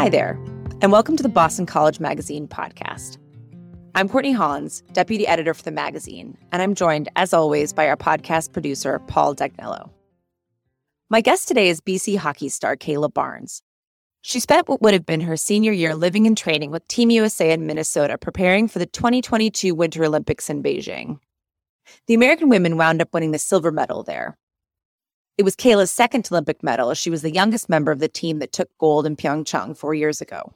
Hi there, and welcome to the Boston College Magazine podcast. I'm Courtney Hollins, deputy editor for the magazine, and I'm joined, as always, by our podcast producer, Paul Dagnello. My guest today is BC hockey star Cayla Barnes. She spent what would have been her senior year living and training with Team USA in Minnesota, preparing for the 2022 Winter Olympics in Beijing. The American women wound up winning the silver medal there, it was Cayla's second Olympic medal, as she was the youngest member of the team that took gold in Pyeongchang four years ago.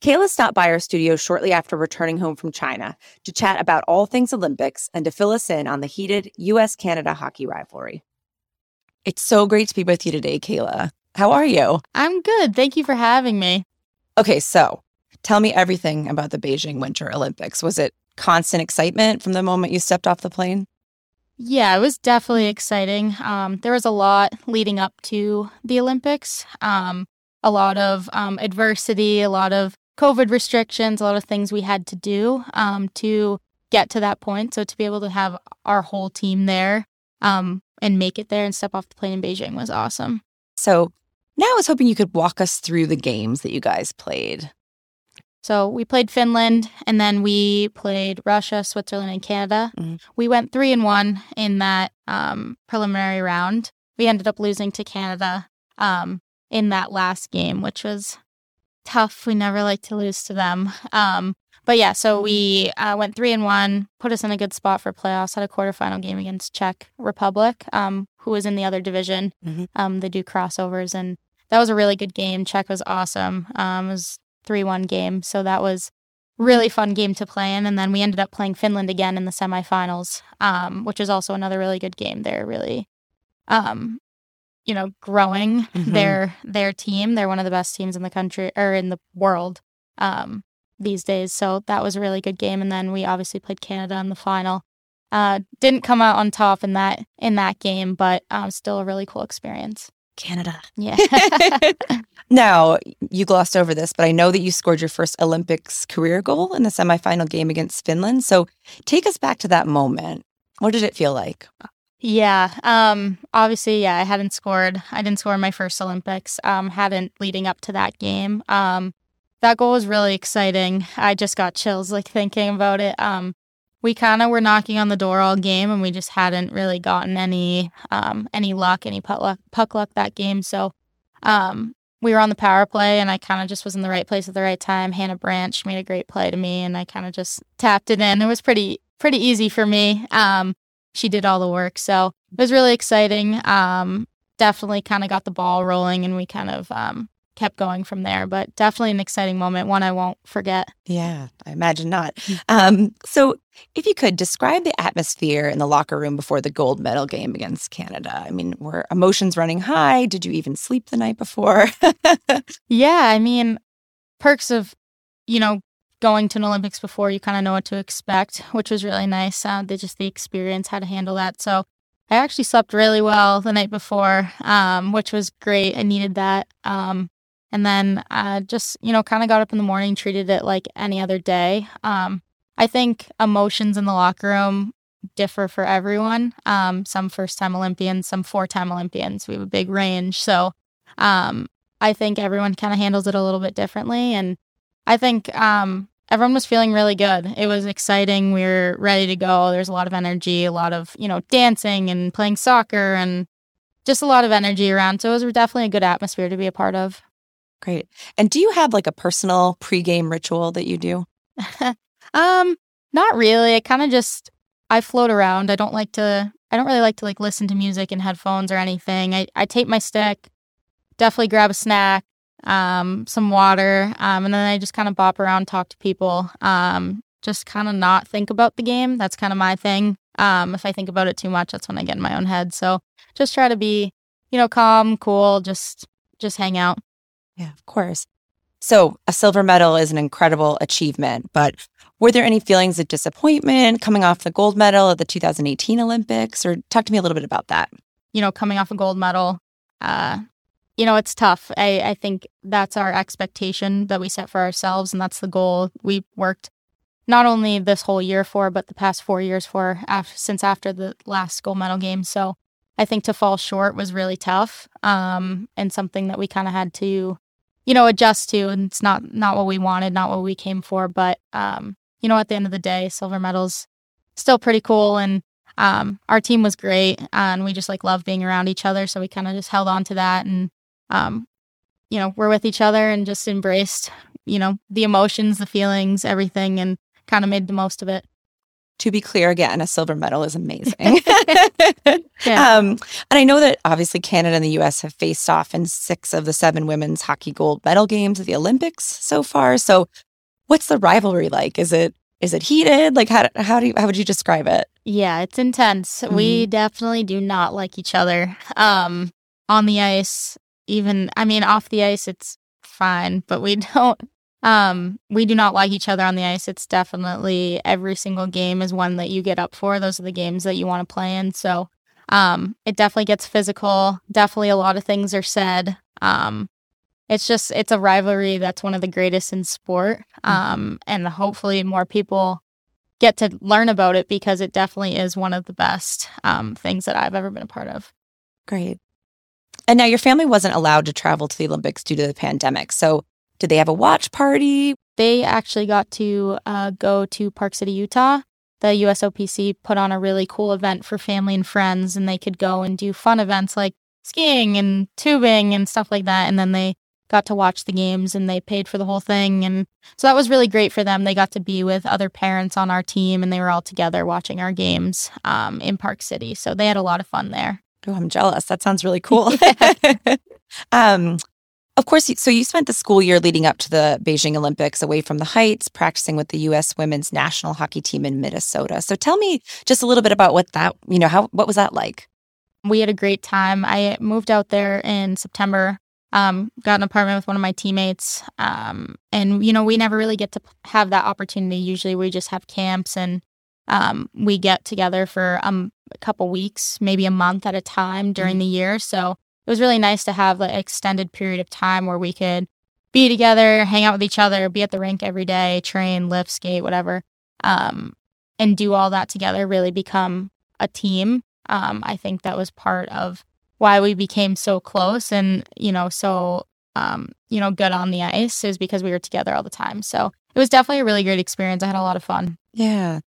Cayla stopped by our studio shortly after returning home from China to chat about all things Olympics and to fill us in on the heated US Canada hockey rivalry. It's so great to be with you today, Cayla. How are you? I'm good. Thank you for having me. Okay, so tell me everything about the Beijing Winter Olympics. Was it constant excitement from the moment you stepped off the plane? Yeah, it was definitely exciting. Um, there was a lot leading up to the Olympics, um, a lot of um, adversity, a lot of COVID restrictions, a lot of things we had to do um, to get to that point. So to be able to have our whole team there um, and make it there and step off the plane in Beijing was awesome. So now I was hoping you could walk us through the games that you guys played. So we played Finland and then we played Russia, Switzerland, and Canada. Mm-hmm. We went three and one in that um, preliminary round. We ended up losing to Canada um, in that last game, which was tough. We never like to lose to them. Um, but yeah, so we uh, went three and one, put us in a good spot for playoffs. Had a quarterfinal game against Czech Republic, um, who was in the other division. Mm-hmm. Um, they do crossovers, and that was a really good game. Czech was awesome. Um, it was 3 1 game. So that was really fun game to play in. And then we ended up playing Finland again in the semifinals, um, which is also another really good game. They're really, um, you know, growing mm-hmm. their their team. They're one of the best teams in the country or in the world um, these days. So that was a really good game. And then we obviously played Canada in the final. Uh, didn't come out on top in that in that game, but um, still a really cool experience. Canada. Yeah. now, you glossed over this, but I know that you scored your first Olympics career goal in the semifinal game against Finland. So take us back to that moment. What did it feel like? Yeah. Um, obviously, yeah, I hadn't scored. I didn't score my first Olympics. Um, hadn't leading up to that game. Um, that goal was really exciting. I just got chills like thinking about it. Um, we kind of were knocking on the door all game and we just hadn't really gotten any um, any luck, any puck luck, puck luck that game. So um, we were on the power play and I kind of just was in the right place at the right time. Hannah Brandt made a great play to me and I kind of just tapped it in. It was pretty pretty easy for me. Um, she did all the work, so it was really exciting. Um, definitely kind of got the ball rolling and we kind of um, kept going from there. But definitely an exciting moment, one I won't forget. Yeah, I imagine not. Mm. Um, so, if you could describe the atmosphere in the locker room before the gold medal game against Canada. I mean, were emotions running high? Did you even sleep the night before? yeah, I mean, perks of, you know, going to an Olympics before, you kind of know what to expect, which was really nice. Uh, they just the experience, how to handle that. So, I actually slept really well the night before, um, which was great. I needed that. Um, and then uh, just you know kind of got up in the morning treated it like any other day. Um, i think emotions in the locker room differ for everyone. Um, some first time olympians some four time olympians. We have a big range. So um, i think everyone kind of handles it a little bit differently. And i think um, everyone was feeling really good. It was exciting. We were ready to go. There's a lot of energy a lot of you know dancing and playing soccer and just a lot of energy around. So it was definitely a good atmosphere to be a part of Great. And do you have like a personal pregame ritual that you do? um, not really. I kind of just I float around. I don't like to I don't really like to like listen to music in headphones or anything. I, I tape my stick, definitely grab a snack, um, some water, um, and then I just kind of bop around, talk to people. Um, just kind of not think about the game. That's kind of my thing. Um, if I think about it too much, that's when I get in my own head. So just try to be, you know, calm, cool, just just hang out. Yeah, of course. So, a silver medal is an incredible achievement, but were there any feelings of disappointment coming off the gold medal at the 2018 Olympics? Or talk to me a little bit about that. You know, coming off a gold medal, uh, you know, it's tough. I, I think that's our expectation that we set for ourselves, and that's the goal we worked not only this whole year for, but the past four years for after, since after the last gold medal game. So I think to fall short was really tough um, and something that we kind of had to you know, adjust to. And it's not not what we wanted, not what we came for. But um, you know, at the end of the day, silver medals still pretty cool. And um, our team was great, and we just like love being around each other. So we kind of just held on to that, and um, you know, we're with each other and just embraced, you know, the emotions, the feelings, everything, and kind of made the most of it to be clear again, a silver medal is amazing. yeah. um, and I know that obviously Canada and the US have faced off in six of the seven women's hockey gold medal games at the Olympics so far. So what's the rivalry like? Is it is it heated? Like how how do you, how would you describe it? Yeah, it's intense. Mm-hmm. We definitely do not like each other. Um on the ice, even I mean off the ice it's fine, but we don't um, we do not like each other on the ice. It's definitely every single game is one that you get up for. Those are the games that you want to play in. So um, it definitely gets physical. Definitely a lot of things are said. Um, it's just it's a rivalry that's one of the greatest in sport. Mm-hmm. Um, and hopefully more people get to learn about it because it definitely is one of the best um, things that I've ever been a part of. Great. And now your family wasn't allowed to travel to the Olympics due to the pandemic. So did they have a watch party? They actually got to uh, go to Park City, Utah. The USOPC put on a really cool event for family and friends, and they could go and do fun events like skiing and tubing and stuff like that. And then they got to watch the games and they paid for the whole thing. And so that was really great for them. They got to be with other parents on our team and they were all together watching our games um, in Park City. So they had a lot of fun there. Oh, I'm jealous. That sounds really cool. um, of course, so you spent the school year leading up to the Beijing Olympics away from the heights, practicing with the U.S. women's national hockey team in Minnesota. So tell me just a little bit about what that, you know, how what was that like? We had a great time. I moved out there in September, um, got an apartment with one of my teammates, um, and you know, we never really get to have that opportunity. Usually, we just have camps and um, we get together for um, a couple weeks, maybe a month at a time during mm-hmm. the year. So it was really nice to have like extended period of time where we could be together, hang out with each other, be at the rink every day, train, lift, skate, whatever, um, and do all that together. Really become a team. Um, I think that was part of why we became so close and you know so um, you know good on the ice is because we were together all the time. So it was definitely a really great experience. I had a lot of fun. Yeah,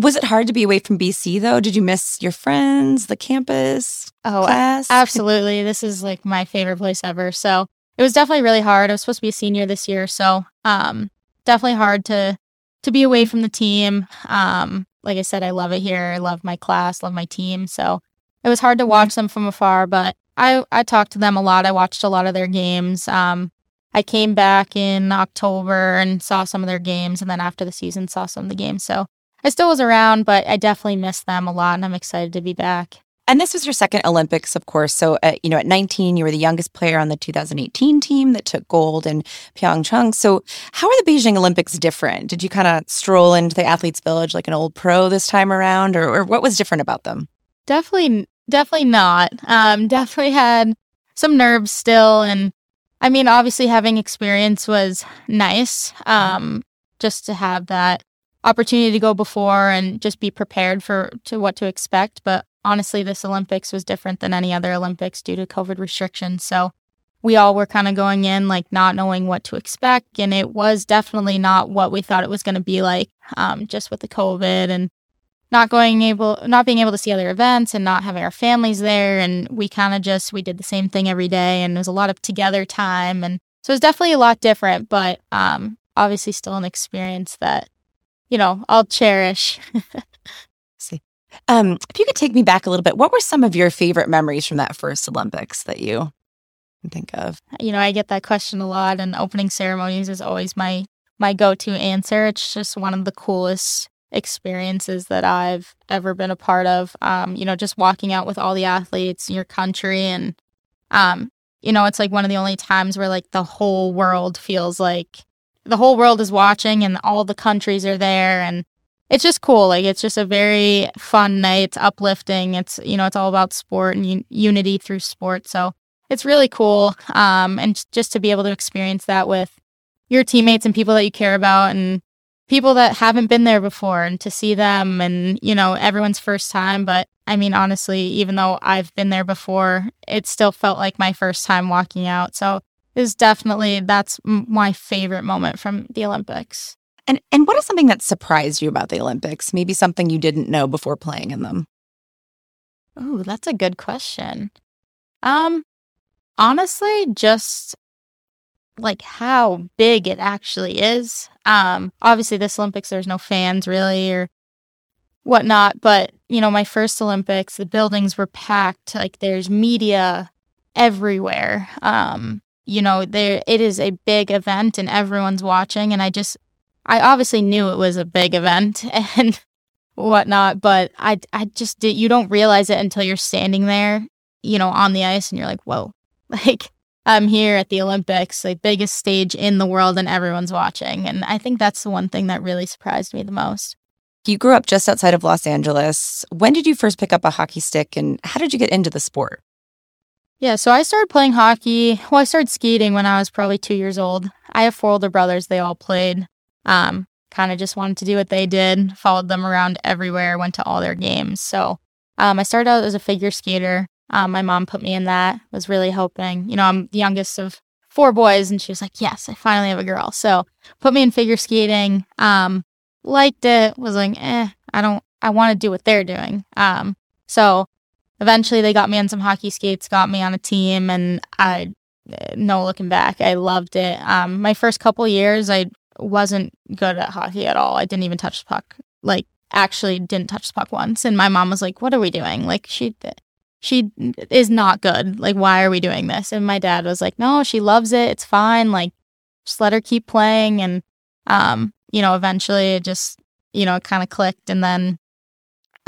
was it hard to be away from BC though? Did you miss your friends, the campus, oh, class? Absolutely. This is like my favorite place ever. So it was definitely really hard. I was supposed to be a senior this year, so um, definitely hard to to be away from the team. Um, like I said, I love it here. I love my class, love my team. So it was hard to watch them from afar, but I I talked to them a lot. I watched a lot of their games. Um, I came back in October and saw some of their games, and then after the season, saw some of the games. So I still was around, but I definitely miss them a lot, and I'm excited to be back. And this was your second Olympics, of course. So, at, you know, at 19, you were the youngest player on the 2018 team that took gold in Pyeongchang. So, how are the Beijing Olympics different? Did you kind of stroll into the athletes' village like an old pro this time around, or, or what was different about them? Definitely, definitely not. Um, definitely had some nerves still, and I mean, obviously, having experience was nice. Um, just to have that opportunity to go before and just be prepared for to what to expect. But honestly, this Olympics was different than any other Olympics due to COVID restrictions. So we all were kind of going in like not knowing what to expect, and it was definitely not what we thought it was going to be like. Um, just with the COVID and not going able, not being able to see other events and not having our families there, and we kind of just we did the same thing every day, and it was a lot of together time, and so it was definitely a lot different, but um, obviously still an experience that you know, I'll cherish. See. Um, if you could take me back a little bit, what were some of your favorite memories from that first Olympics that you can think of? You know, I get that question a lot, and opening ceremonies is always my my go to answer. It's just one of the coolest experiences that I've ever been a part of. Um, you know, just walking out with all the athletes in your country, and um, you know, it's like one of the only times where like the whole world feels like the whole world is watching and all the countries are there. And it's just cool. Like it's just a very fun night it's uplifting. It's you know it's all about sport and un- unity through sport. So it's really cool um, and just to be able to experience that with your teammates and people that you care about and people that haven't been there before and to see them and you know everyone's first time. But i mean honestly even though i've been there before it still felt like my first time walking out. So is definitely that's my favorite moment from the Olympics. And and what is something that surprised you about the Olympics? Maybe something you didn't know before playing in them. Oh, that's a good question. Um honestly, just like how big it actually is. Um obviously this Olympics there's no fans really or whatnot, but you know, my first Olympics, the buildings were packed, like there's media everywhere. Um you know, there it is a big event and everyone's watching and I just I obviously knew it was a big event and whatnot, but I I just did you don't realize it until you're standing there, you know, on the ice and you're like, whoa. Like I'm here at the Olympics, the biggest stage in the world and everyone's watching. And I think that's the one thing that really surprised me the most. You grew up just outside of Los Angeles. When did you first pick up a hockey stick and how did you get into the sport? Yeah, so I started playing hockey. Well, I started skating when I was probably two years old. I have four older brothers. They all played. Um, kind of just wanted to do what they did, followed them around everywhere, went to all their games. So um, I started out as a figure skater. Um, my mom put me in that, was really hoping. You know, I'm the youngest of four boys, and she was like, Yes, I finally have a girl. So put me in figure skating. Um, liked it, was like, Eh, I don't, I want to do what they're doing. Um, so eventually they got me on some hockey skates, got me on a team, and I, no looking back, I loved it. Um, my first couple years, I wasn't good at hockey at all. I didn't even touch the puck. Like, actually didn't touch the puck once. And my mom was like, "What are we doing? Like, she." She is not good. Like, why are we doing this? And my dad was like, No, she loves it. It's fine. Like, just let her keep playing. And, um, you know, eventually it just, you know, it kind of clicked. And then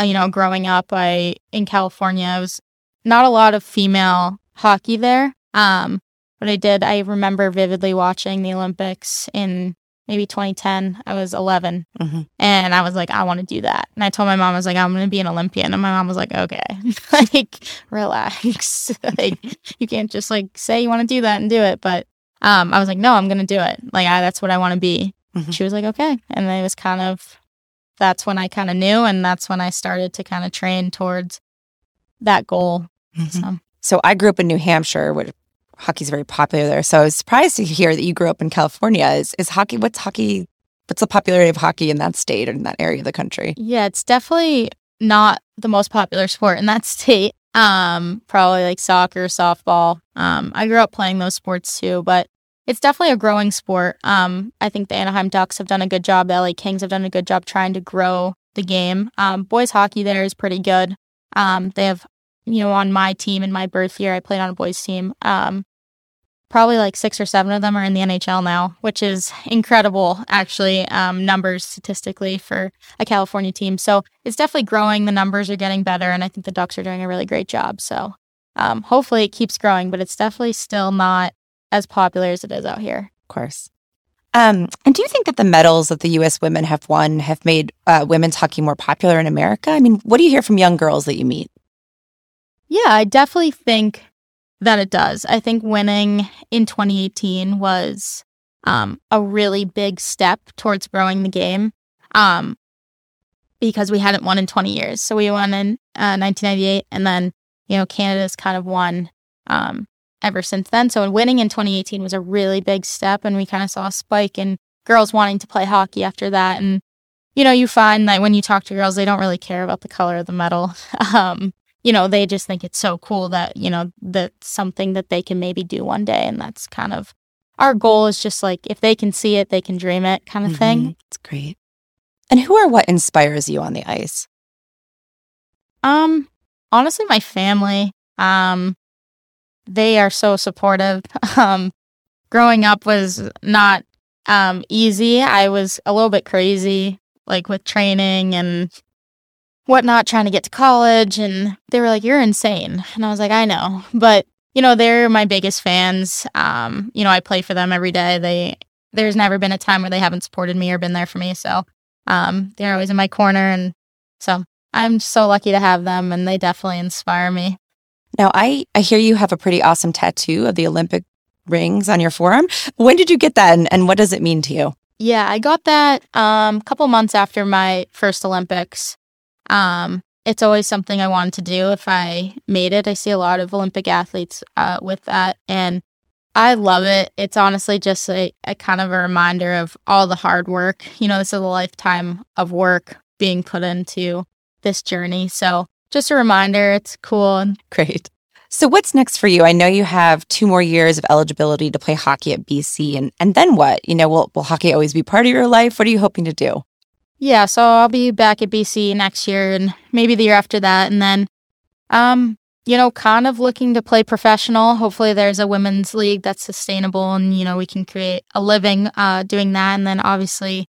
you know, growing up, I in California, I was not a lot of female hockey there. Um, but I did. I remember vividly watching the Olympics in maybe 2010. I was 11, mm-hmm. and I was like, I want to do that. And I told my mom, I was like, I'm going to be an Olympian. And my mom was like, Okay, like relax. like you can't just like say you want to do that and do it. But um, I was like, No, I'm going to do it. Like I, that's what I want to be. Mm-hmm. She was like, Okay, and it was kind of that's when I kind of knew, and that's when I started to kind of train towards that goal. Mm-hmm. So. so I grew up in New Hampshire, where hockey's very popular there. So I was surprised to hear that you grew up in California. Is is hockey? What's hockey? What's the popularity of hockey in that state or in that area of the country? Yeah, it's definitely not the most popular sport in that state. Um, probably like soccer, softball. Um, I grew up playing those sports too, but it's definitely a growing sport. Um, I think the Anaheim Ducks have done a good job. The LA Kings have done a good job trying to grow the game. Um, boys hockey there is pretty good. Um, they have, you know, on my team in my birth year, I played on a boys team. Um, probably like six or seven of them are in the NHL now, which is incredible, actually, um, numbers statistically for a California team. So it's definitely growing. The numbers are getting better, and I think the Ducks are doing a really great job. So um, hopefully it keeps growing, but it's definitely still not as popular as it is out here. Of course. Um, and do you think that the medals that the U.S. women have won have made uh, women's hockey more popular in America? I mean, what do you hear from young girls that you meet? Yeah, I definitely think that it does. I think winning in 2018 was um, a really big step towards growing the game um, because we hadn't won in 20 years. So we won in uh, 1998, and then, you know, Canada's kind of won um, ever since then. So winning in 2018 was a really big step, and we kind of saw a spike in girls wanting to play hockey after that. And you know, you find that when you talk to girls, they don't really care about the color of the medal. Um, you know, they just think it's so cool that you know that's something that they can maybe do one day, and that's kind of our goal. Is just like if they can see it, they can dream it, kind of mm-hmm. thing. It's great. And who or what inspires you on the ice? Um, honestly, my family. Um, they are so supportive. Um, growing up was not um, easy. I was a little bit crazy, like with training and whatnot, trying to get to college. And they were like, You're insane. And I was like, I know. But, you know, they're my biggest fans. Um, you know, I play for them every day. They, there's never been a time where they haven't supported me or been there for me. So um, they're always in my corner. And so I'm so lucky to have them, and they definitely inspire me. Now, I, I hear you have a pretty awesome tattoo of the Olympic rings on your forearm. When did you get that and, and what does it mean to you? Yeah, I got that um, a couple months after my first Olympics. Um, it's always something I wanted to do if I made it. I see a lot of Olympic athletes uh, with that. And I love it. It's honestly just a, a kind of a reminder of all the hard work. You know, this is a lifetime of work being put into this journey. So just a reminder, it's cool. And great. So what's next for you? I know you have two more years of eligibility to play hockey at BC and and then what? You know, will will hockey always be part of your life? What are you hoping to do? Yeah, so I'll be back at BC next year and maybe the year after that and then um you know, kind of looking to play professional. Hopefully there's a women's league that's sustainable and you know, we can create a living uh doing that and then obviously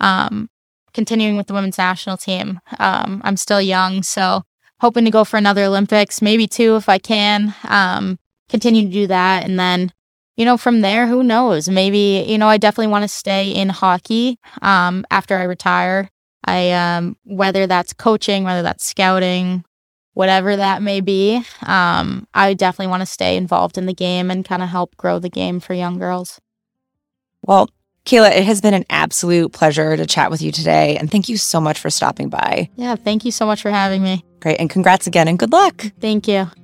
um continuing with the women's national team. Um I'm still young, so hoping to go for another Olympics, maybe two if I can. Um, continue to do that. And then, you know, from there, who knows? Maybe, you know, I definitely want to stay in hockey um, after I retire. I, um, whether that's coaching, whether that's scouting, whatever that may be, um, I definitely want to stay involved in the game and kind of help grow the game for young girls. Well, Cayla, it has been an absolute pleasure to chat with you today. And thank you so much for stopping by. Yeah, thank you so much for having me. Great. And congrats again and good luck. Thank you.